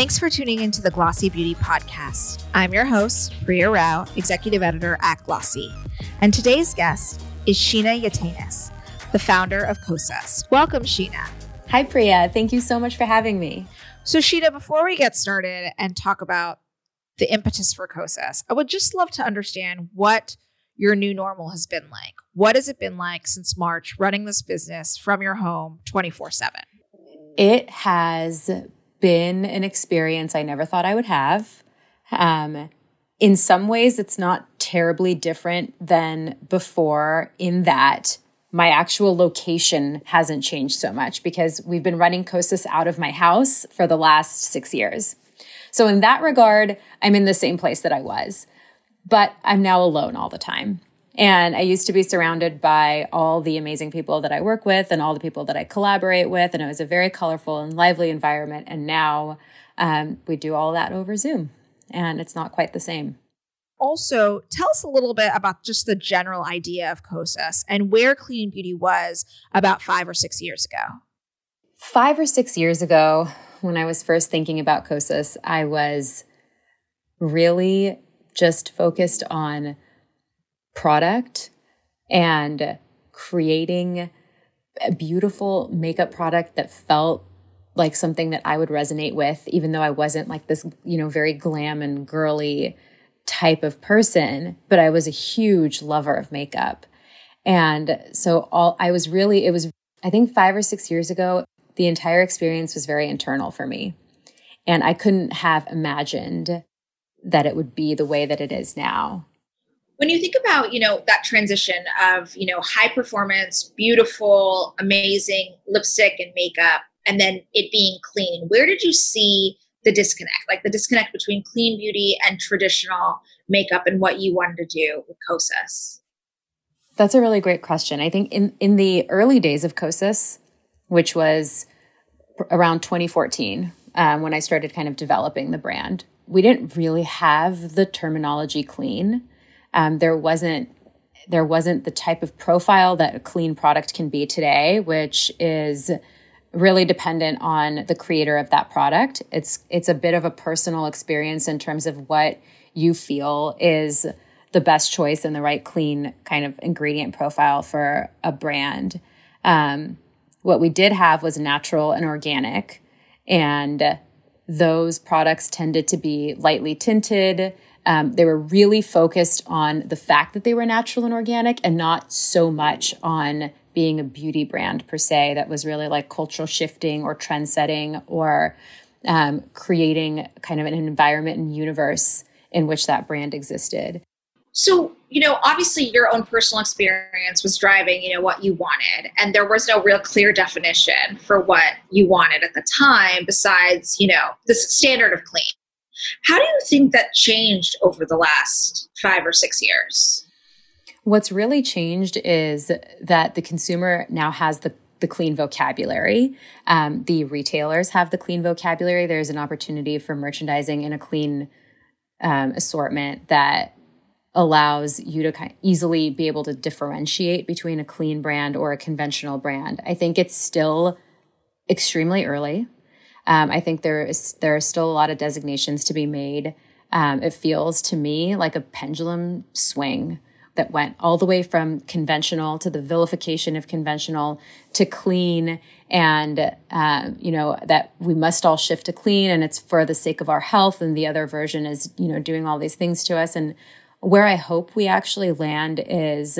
Thanks for tuning into the Glossy Beauty Podcast. I'm your host, Priya Rao, Executive Editor at Glossy. And today's guest is Sheena Yaitanes, the founder of Kosas. Welcome, Sheena. Hi, Priya. Thank you so much for having me. So, Sheena, before we get started and talk about the impetus for Kosas, I would just love to understand what your new normal has been like. What has it been like since March running this business from your home 24 7? It has been an experience I never thought I would have. Um, in some ways, it's not terribly different than before, in that my actual location hasn't changed so much because we've been running Kosas out of my house for the last six years. So, in that regard, I'm in the same place that I was, but I'm now alone all the time. And I used to be surrounded by all the amazing people that I work with and all the people that I collaborate with. And it was a very colorful and lively environment. And now um, we do all that over Zoom, and it's not quite the same. Also, tell us a little bit about just the general idea of Kosas and where Clean Beauty was about five or six years ago. Five or six years ago, when I was first thinking about Kosas, I was really just focused on product and creating a beautiful makeup product that felt like something that I would resonate with, even though I wasn't like this, you know, very glam and girly type of person, but I was a huge lover of makeup. And so all I was really, it was, I think five or six years ago, the entire experience was very internal for me. And I couldn't have imagined that it would be the way that it is now when you think about you know that transition of you know high performance beautiful amazing lipstick and makeup and then it being clean where did you see the disconnect? Like the disconnect between clean beauty and traditional makeup and what you wanted to do with kosas? That's a really great question. I think in in the early days of kosas which was around 2014 um, when i started kind of developing the brand we didn't really have the terminology clean um, there wasn't there wasn't the type of profile that a clean product can be today, which is really dependent on the creator of that product. It's it's a bit of a personal experience in terms of what you feel is the best choice and the right clean kind of ingredient profile for a brand. Um, what we did have was natural and organic, and those products tended to be lightly tinted. Um, they were really focused on the fact that they were natural and organic and not so much on being a beauty brand per se that was really like cultural shifting or trend setting or um, creating kind of an environment and universe in which that brand existed. So, you know, obviously your own personal experience was driving, you know, what you wanted. And there was no real clear definition for what you wanted at the time besides, you know, the standard of clean. How do you think that changed over the last five or six years? What's really changed is that the consumer now has the the clean vocabulary. Um, the retailers have the clean vocabulary. There's an opportunity for merchandising in a clean um, assortment that allows you to kind of easily be able to differentiate between a clean brand or a conventional brand. I think it's still extremely early. Um, I think there is there are still a lot of designations to be made. Um, it feels to me like a pendulum swing that went all the way from conventional to the vilification of conventional to clean. And uh, you know that we must all shift to clean and it's for the sake of our health. And the other version is you know doing all these things to us. And where i hope we actually land is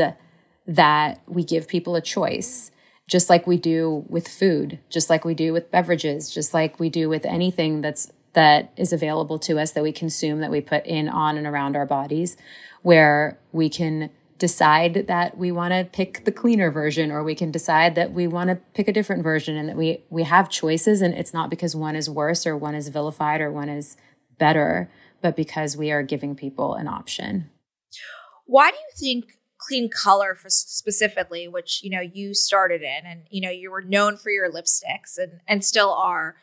that we give people a choice just like we do with food, just like we do with beverages, just like we do with anything that's that is available to us that we consume that we put in on and around our bodies where we can decide that we want to pick the cleaner version or we can decide that we want to pick a different version and that we we have choices and it's not because one is worse or one is vilified or one is better but because we are giving people an option. Why do you think clean color for specifically which you know you started in and you know you were known for your lipsticks and and still are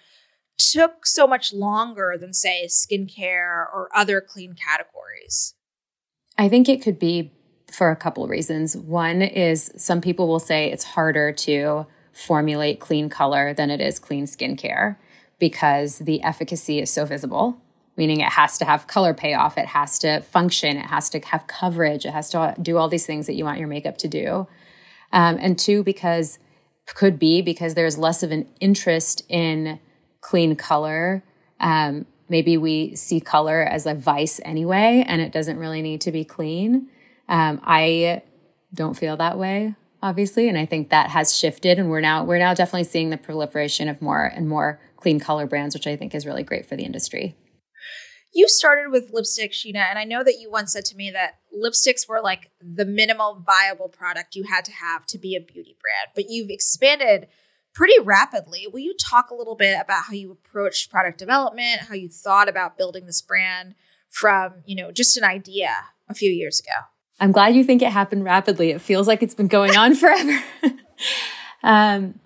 took so much longer than say skincare or other clean categories. I think it could be for a couple of reasons. One is some people will say it's harder to formulate clean color than it is clean skincare because the efficacy is so visible, meaning it has to have color payoff, it has to function, it has to have coverage, it has to do all these things that you want your makeup to do. Um, and two, because could be because there's less of an interest in clean color. Um, maybe we see color as a vice anyway, and it doesn't really need to be clean. Um, I don't feel that way, obviously, and I think that has shifted, and we're now we're now definitely seeing the proliferation of more and more clean color brands, which I think is really great for the industry. You started with lipstick, Sheena, and I know that you once said to me that lipsticks were like the minimal viable product you had to have to be a beauty brand, but you've expanded pretty rapidly. Will you talk a little bit about how you approached product development, how you thought about building this brand from, you know, just an idea a few years ago? I'm glad you think it happened rapidly. It feels like it's been going on forever. um,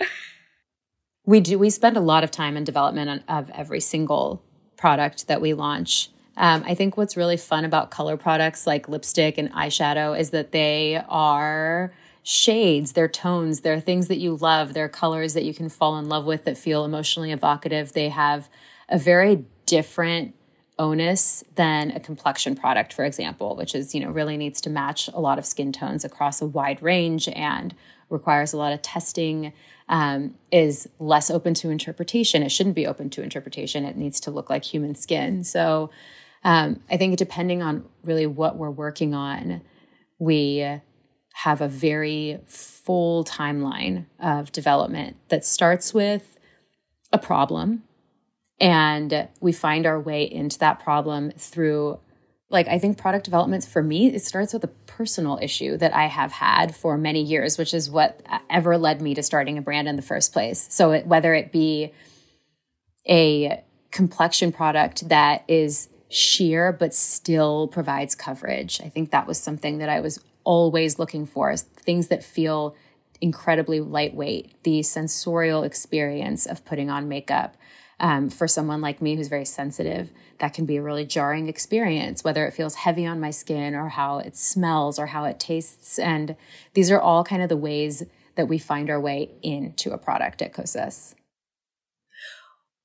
we do we spend a lot of time in development of every single product that we launch. Um, I think what's really fun about color products like lipstick and eyeshadow is that they are shades, they're tones, they're things that you love, they're colors that you can fall in love with that feel emotionally evocative. They have a very different onus than a complexion product, for example, which is, you know, really needs to match a lot of skin tones across a wide range and requires a lot of testing, um, is less open to interpretation. It shouldn't be open to interpretation. It needs to look like human skin. So um, I think depending on really what we're working on, we have a very full timeline of development that starts with a problem and we find our way into that problem through like i think product development for me it starts with a personal issue that i have had for many years which is what ever led me to starting a brand in the first place. So it, whether it be a complexion product that is sheer but still provides coverage i think that was something that i was always looking for things that feel incredibly lightweight the sensorial experience of putting on makeup um, for someone like me who's very sensitive, that can be a really jarring experience, whether it feels heavy on my skin or how it smells or how it tastes. And these are all kind of the ways that we find our way into a product at Kosas.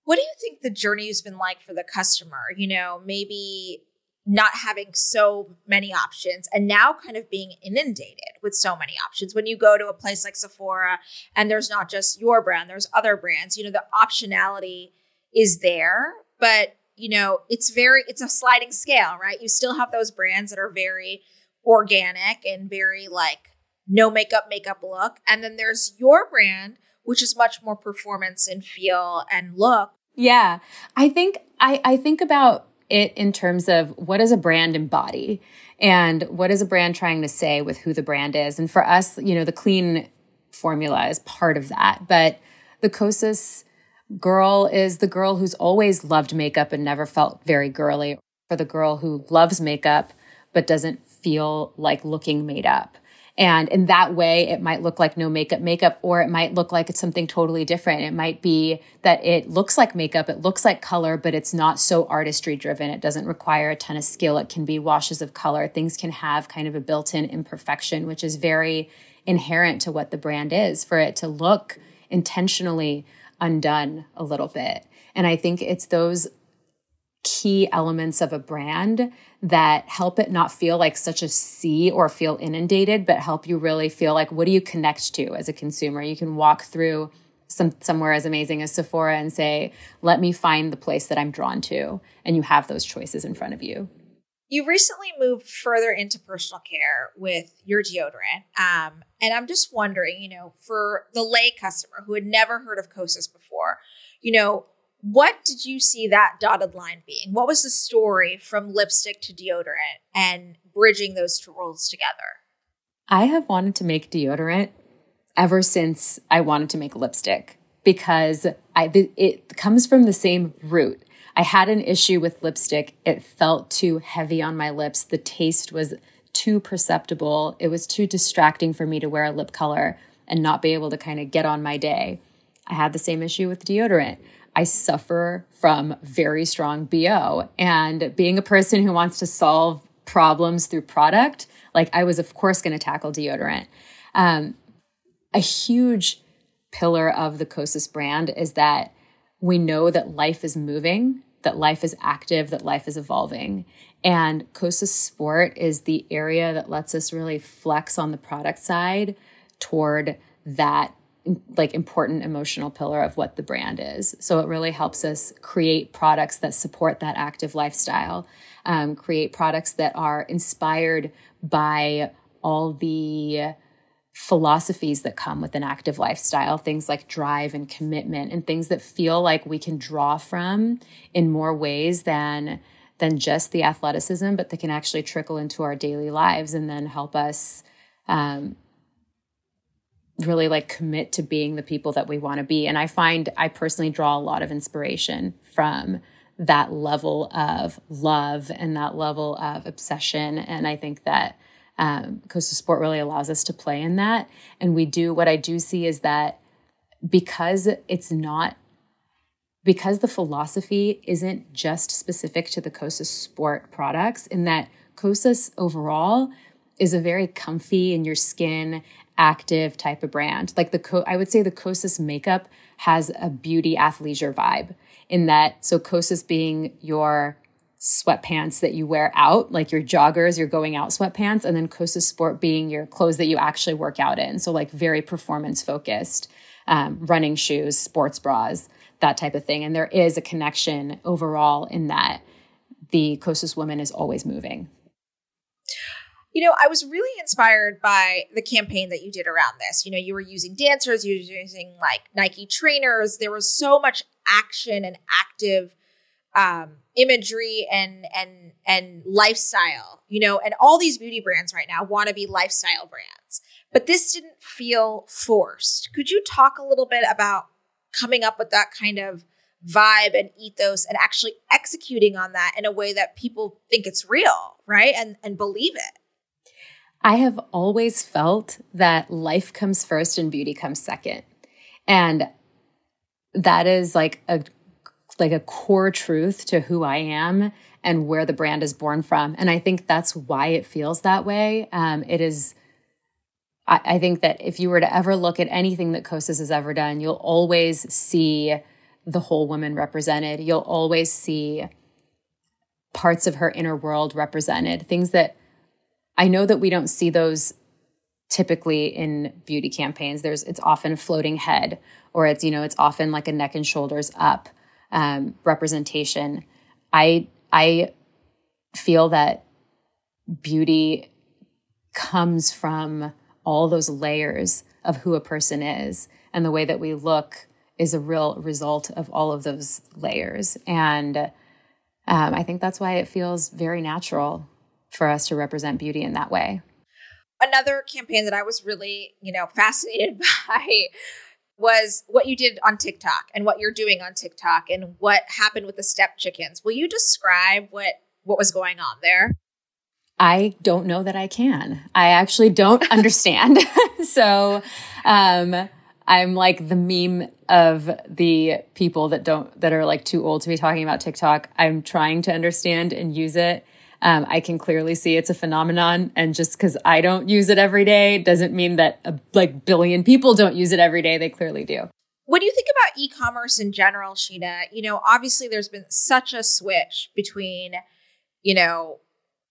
What do you think the journey has been like for the customer? You know, maybe not having so many options and now kind of being inundated with so many options. When you go to a place like Sephora and there's not just your brand, there's other brands, you know, the optionality is there, but you know, it's very it's a sliding scale, right? You still have those brands that are very organic and very like no makeup makeup look, and then there's your brand which is much more performance and feel and look. Yeah. I think I I think about it in terms of what does a brand embody and what is a brand trying to say with who the brand is. And for us, you know, the clean formula is part of that, but the Kosas girl is the girl who's always loved makeup and never felt very girly, for the girl who loves makeup but doesn't feel like looking made up. And in that way, it might look like no makeup makeup, or it might look like it's something totally different. It might be that it looks like makeup, it looks like color, but it's not so artistry driven. It doesn't require a ton of skill. It can be washes of color. Things can have kind of a built in imperfection, which is very inherent to what the brand is for it to look intentionally undone a little bit. And I think it's those key elements of a brand that help it not feel like such a sea or feel inundated, but help you really feel like what do you connect to as a consumer? You can walk through some somewhere as amazing as Sephora and say, let me find the place that I'm drawn to. And you have those choices in front of you. You recently moved further into personal care with your deodorant. Um, and I'm just wondering, you know, for the lay customer who had never heard of Kosas before, you know, what did you see that dotted line being? What was the story from lipstick to deodorant and bridging those two worlds together? I have wanted to make deodorant ever since I wanted to make lipstick because I, it comes from the same root. I had an issue with lipstick. It felt too heavy on my lips. The taste was too perceptible. It was too distracting for me to wear a lip color and not be able to kind of get on my day. I had the same issue with deodorant. I suffer from very strong BO. And being a person who wants to solve problems through product, like I was, of course, going to tackle deodorant. Um, a huge pillar of the Kosas brand is that we know that life is moving, that life is active, that life is evolving. And Kosas Sport is the area that lets us really flex on the product side toward that like important emotional pillar of what the brand is. So it really helps us create products that support that active lifestyle, um, create products that are inspired by all the philosophies that come with an active lifestyle, things like drive and commitment, and things that feel like we can draw from in more ways than than just the athleticism, but that can actually trickle into our daily lives and then help us um, really like commit to being the people that we want to be. And I find I personally draw a lot of inspiration from that level of love and that level of obsession. And I think that um, Kosas Sport really allows us to play in that. And we do, what I do see is that because it's not, because the philosophy isn't just specific to the Kosas Sport products, in that Kosas overall is a very comfy in your skin active type of brand. Like the Co- I would say the Kosas makeup has a beauty athleisure vibe in that so Kosas being your sweatpants that you wear out, like your joggers, your going out sweatpants, and then Kosas Sport being your clothes that you actually work out in. So like very performance focused, um, running shoes, sports bras, that type of thing. And there is a connection overall in that the Kosas woman is always moving. You know, I was really inspired by the campaign that you did around this. You know, you were using dancers, you were using like Nike trainers. There was so much action and active um, imagery and and and lifestyle. You know, and all these beauty brands right now want to be lifestyle brands, but this didn't feel forced. Could you talk a little bit about coming up with that kind of vibe and ethos and actually executing on that in a way that people think it's real, right? And and believe it. I have always felt that life comes first and beauty comes second. And that is like a like a core truth to who I am and where the brand is born from. And I think that's why it feels that way. Um, it is, I, I, think that if you were to ever look at anything that Kosas has ever done, you'll always see the whole woman represented. You'll always see parts of her inner world represented, things that I know that we don't see those typically in beauty campaigns. There's it's often floating head or it's you know it's often like a neck and shoulders up um, representation. I I feel that beauty comes from all those layers of who a person is and the way that we look is a real result of all of those layers and um, i think that's why it feels very natural for us to represent beauty in that way. Another campaign that I was really, you know, fascinated by was what you did on TikTok and what you're doing on TikTok and what happened with the step chickens. Will you describe what what was going on there? I don't know that I can. I actually don't understand. so, um, I'm like the meme of the people that don't that are like too old to be talking about TikTok. I'm trying to understand and use it um, I can clearly see it's a phenomenon. And just because I don't use it every day doesn't mean that a like billion people don't use it every day. They clearly do. When you think about e-commerce in general, Sheena, you know, obviously there's been such a switch between, you know,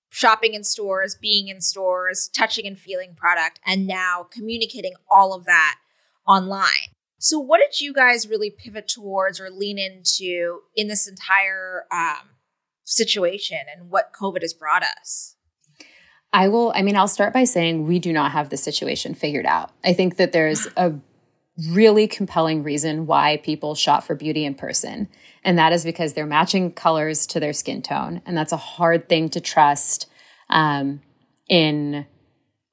shopping in stores, being in stores, touching and feeling product, and now communicating all of that online. So, what did you guys really pivot towards or lean into in this entire um, situation and what COVID has brought us? I will, I mean, I'll start by saying we do not have the situation figured out. I think that there's a really compelling reason why people shop for beauty in person. And that is because they're matching colors to their skin tone. And that's a hard thing to trust um, in,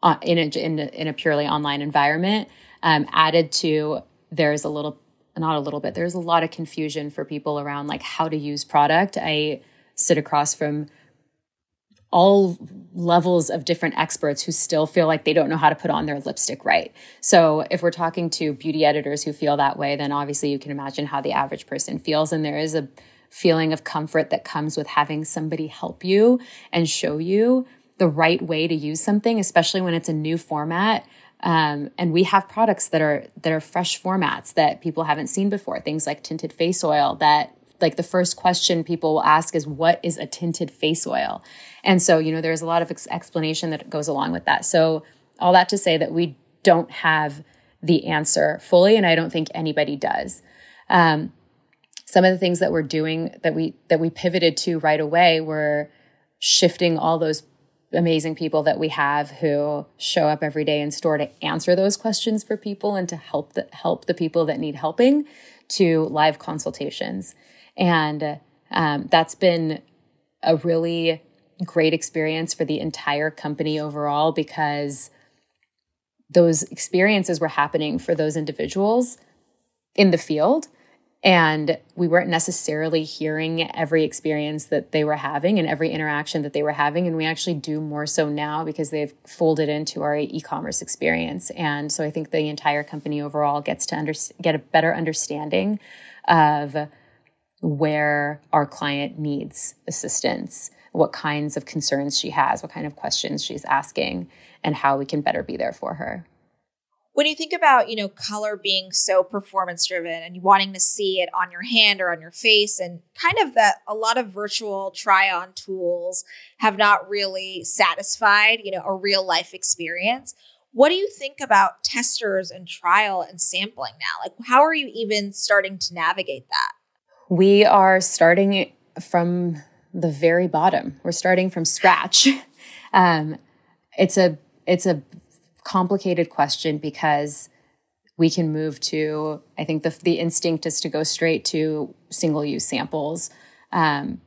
uh, in, a, in, a, in, a, purely online environment. Um, added to, there's a little, not a little bit, there's a lot of confusion for people around like how to use product. I, sit across from all levels of different experts who still feel like they don't know how to put on their lipstick right. So, if we're talking to beauty editors who feel that way, then obviously you can imagine how the average person feels. And there is a feeling of comfort that comes with having somebody help you and show you the right way to use something, especially when it's a new format. Um, and we have products that are that are fresh formats that people haven't seen before. Things like tinted face oil that like the first question people will ask is what is a tinted face oil? And so you know there's a lot of ex- explanation that goes along with that. So all that to say that we don't have the answer fully and i don't think anybody does. Um, some of the things that we're doing that we that we pivoted to right away were shifting all those amazing people that we have who show up every day in store to answer those questions for people and to help the help the people that need helping to live consultations and um, that's been a really great experience for the entire company overall because those experiences were happening for those individuals in the field and we weren't necessarily hearing every experience that they were having and every interaction that they were having. And we actually do more so now because they've folded into our e commerce experience. And so I think the entire company overall gets to under- get a better understanding of where our client needs assistance, what kinds of concerns she has, what kind of questions she's asking, and how we can better be there for her. When you think about you know color being so performance driven and wanting to see it on your hand or on your face and kind of that a lot of virtual try on tools have not really satisfied you know a real life experience what do you think about testers and trial and sampling now? Like how are you even starting to navigate that we are starting from the very bottom. We're starting from scratch. Um, it's a it's a complicated question because we can move to i think the, the instinct is to go straight to single use samples um,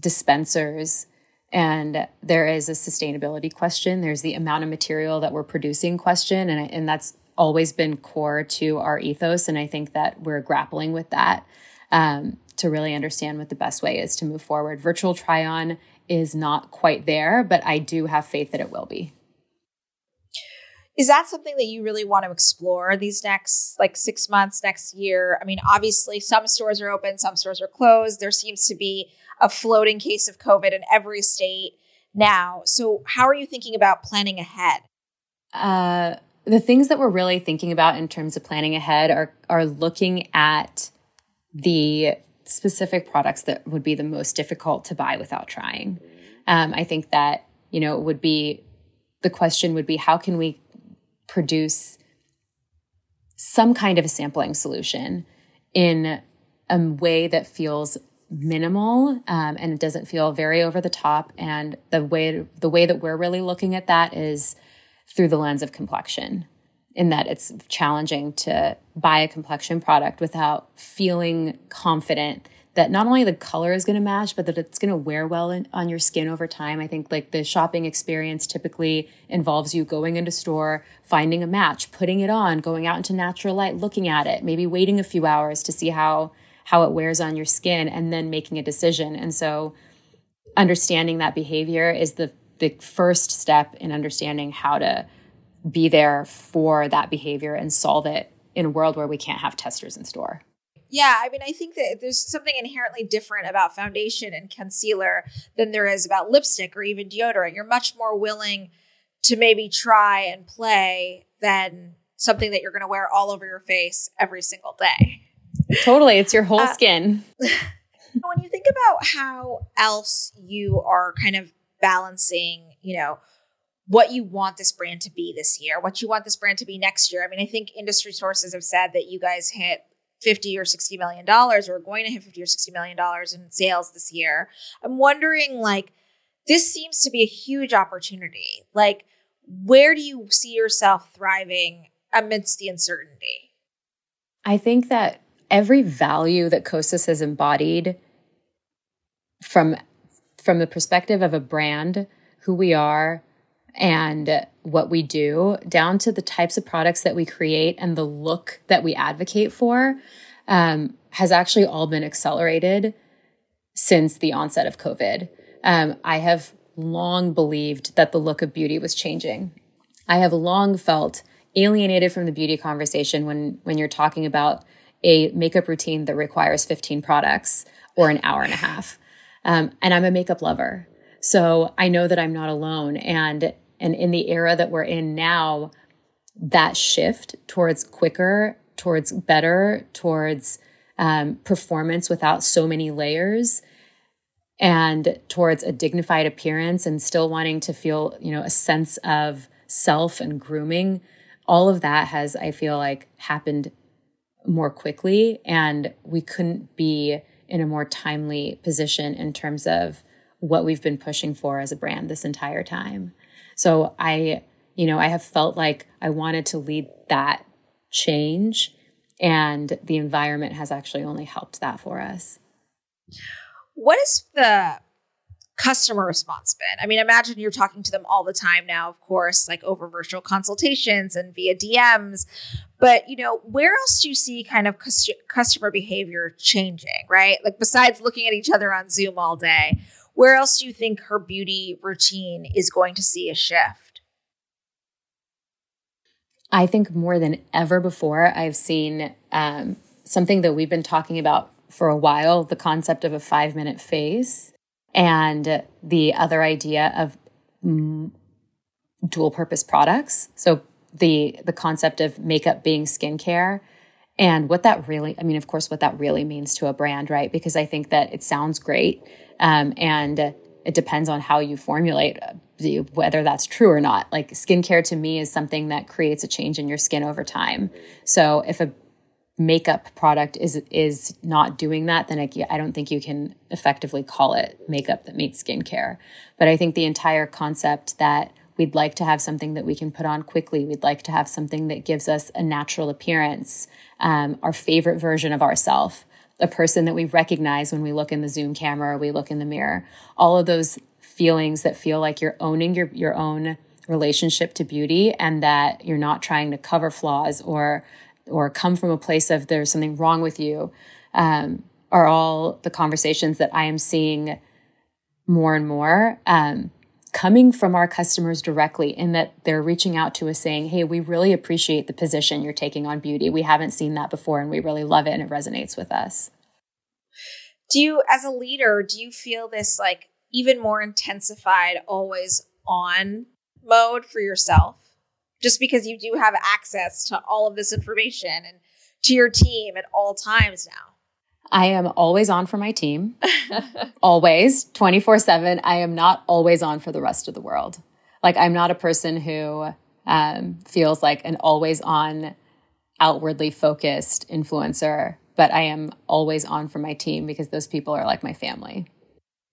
dispensers and there is a sustainability question. There's the amount of material that we're producing question and, and that's always been core to our ethos and i think that we're grappling with that. Um, to really understand what the best way is to move forward. Virtual try on is not quite there but i do have faith that it will be. Is that something that you really want to explore these next like six months next year? I mean obviously some stores are open some stores are closed. There seems to be a floating case of covid in every state now. So how are you thinking about planning ahead? Uh, the things that we're really thinking about in terms of planning ahead are are looking at the specific products that would be the most difficult to buy without trying. Um, i think that you know it would be the question would be how can we produce some kind of a sampling solution in a way that feels minimal um, and it doesn't feel very over the top? And the way the way that we're really looking at that is through the lens of complexion in that it's challenging to buy a complexion product without feeling confident that not only the color is going to match, but that it's going to wear well in, on your skin over time. I think like the shopping experience typically involves you going into store, finding a match, putting it on, going out into natural light, looking at it, maybe waiting a few hours to see how how it wears on your skin, and then making a decision. And so, understanding that behavior is the the first step in understanding how to be there for that behavior and solve it in a world where we can't have testers in store. Yeah, I mean, I think that there's something inherently different about foundation and concealer than there is about lipstick or even deodorant. You're much more willing to maybe try and play than something that you're going to wear all over your face every single day. Totally. It's your whole uh, skin. when you think about how else you are kind of balancing, you know, what you want this brand to be this year, what you want this brand to be next year. I mean, I think industry sources have said that you guys hit 50 or 60 million dollars or are going to hit 50 or 60 million dollars in sales this year. I'm wondering like this seems to be a huge opportunity. Like where do you see yourself thriving amidst the uncertainty? I think that every value that kosas has embodied from from the perspective of a brand who we are and what we do down to the types of products that we create and the look that we advocate for um, has actually all been accelerated since the onset of COVID. Um, I have long believed that the look of beauty was changing. I have long felt alienated from the beauty conversation when when you're talking about a makeup routine that requires 15 products or an hour and a half. Um, and I'm a makeup lover. So I know that I'm not alone. And and in the era that we're in now, that shift towards quicker, towards better, towards um, performance without so many layers and towards a dignified appearance and still wanting to feel, you know, a sense of self and grooming. All of that has, I feel like, happened more quickly. And we couldn't be in a more timely position in terms of what we've been pushing for as a brand this entire time. So I, you know, I have felt like I wanted to lead that change and the environment has actually only helped that for us. What is the customer response been? I mean, imagine you're talking to them all the time now, of course, like over virtual consultations and via DMs. But, you know, where else do you see kind of customer behavior changing, right? Like besides looking at each other on Zoom all day, where else do you think her beauty routine is going to see a shift? I think more than ever before, I've seen um, something that we've been talking about for a while the concept of a five minute face and the other idea of dual purpose products. So, the, the concept of makeup being skincare and what that really, I mean, of course, what that really means to a brand, right? Because I think that it sounds great. Um, and it depends on how you formulate whether that's true or not. Like skincare to me is something that creates a change in your skin over time. So if a makeup product is is not doing that, then I, I don't think you can effectively call it makeup that meets skincare. But I think the entire concept that we'd like to have something that we can put on quickly, we'd like to have something that gives us a natural appearance, um, our favorite version of ourself, a person that we recognize when we look in the Zoom camera or we look in the mirror. All of those feelings that feel like you're owning your, your own relationship to beauty and that you're not trying to cover flaws or or come from a place of there's something wrong with you um, are all the conversations that I am seeing more and more um, coming from our customers directly in that they're reaching out to us saying, Hey, we really appreciate the position you're taking on beauty. We haven't seen that before and we really love it and it resonates with us. Do you, as a leader, do you feel this like even more intensified, always on mode for yourself, just because you do have access to all of this information and to your team at all times now. I am always on for my team, always 24 7. I am not always on for the rest of the world. Like, I'm not a person who um, feels like an always on, outwardly focused influencer, but I am always on for my team because those people are like my family.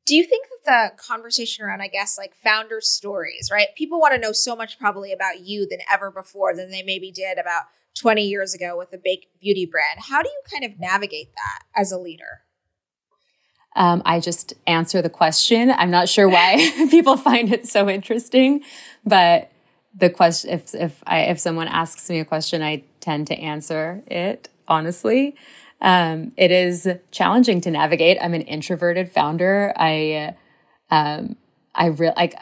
Do you think that the conversation around, I guess, like founder stories, right? People want to know so much probably about you than ever before than they maybe did about 20 years ago with a big beauty brand. How do you kind of navigate that as a leader? Um, I just answer the question. I'm not sure why people find it so interesting, but the question, if if I if someone asks me a question, I tend to answer it honestly. Um, it is challenging to navigate. I'm an introverted founder. I, um, I really like,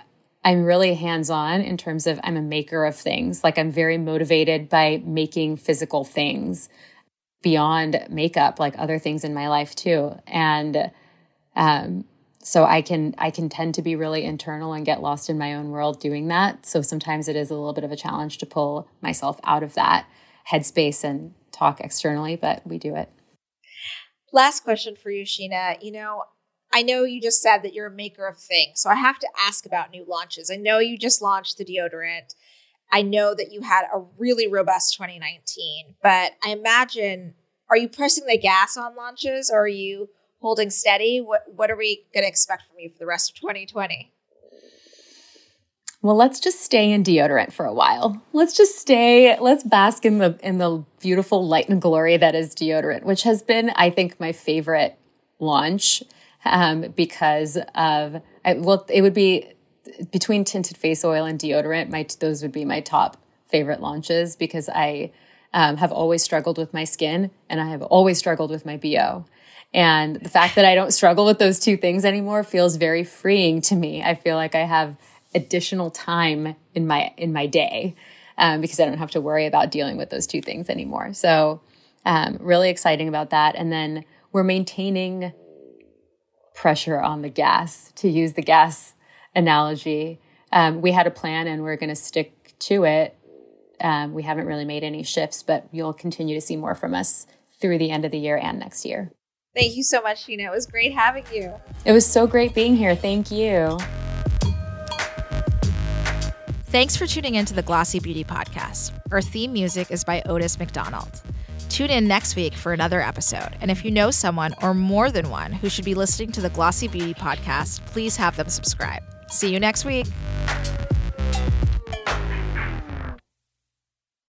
I'm really hands on in terms of I'm a maker of things. Like I'm very motivated by making physical things beyond makeup, like other things in my life too. And, um, so I can I can tend to be really internal and get lost in my own world doing that. So sometimes it is a little bit of a challenge to pull myself out of that headspace and talk externally, but we do it. Last question for you, Sheena. You know, I know you just said that you're a maker of things, so I have to ask about new launches. I know you just launched the deodorant. I know that you had a really robust 2019, but I imagine are you pressing the gas on launches or are you holding steady? What what are we going to expect from you for the rest of 2020? Well, let's just stay in deodorant for a while. Let's just stay, let's bask in the in the beautiful light and glory that is deodorant, which has been, I think, my favorite launch um, because of I, well, it would be between tinted face oil and deodorant. My those would be my top favorite launches because I um, have always struggled with my skin and I have always struggled with my bo. And the fact that I don't struggle with those two things anymore feels very freeing to me. I feel like I have additional time in my in my day um, because I don't have to worry about dealing with those two things anymore. So um, really exciting about that. And then we're maintaining pressure on the gas to use the gas analogy. Um, we had a plan and we're going to stick to it Um, we haven't really made any shifts, but you'll continue to see more from us through the end of the year and next year. Thank you so much, Sheena. It was great having you. It was so great being here. Thank you. Thanks for tuning in to the Glossy Beauty Podcast. Our theme music is by Otis McDonald. Tune in next week for another episode. And if you know someone or more than one who should be listening to the Glossy Beauty Podcast, please have them subscribe. See you next week.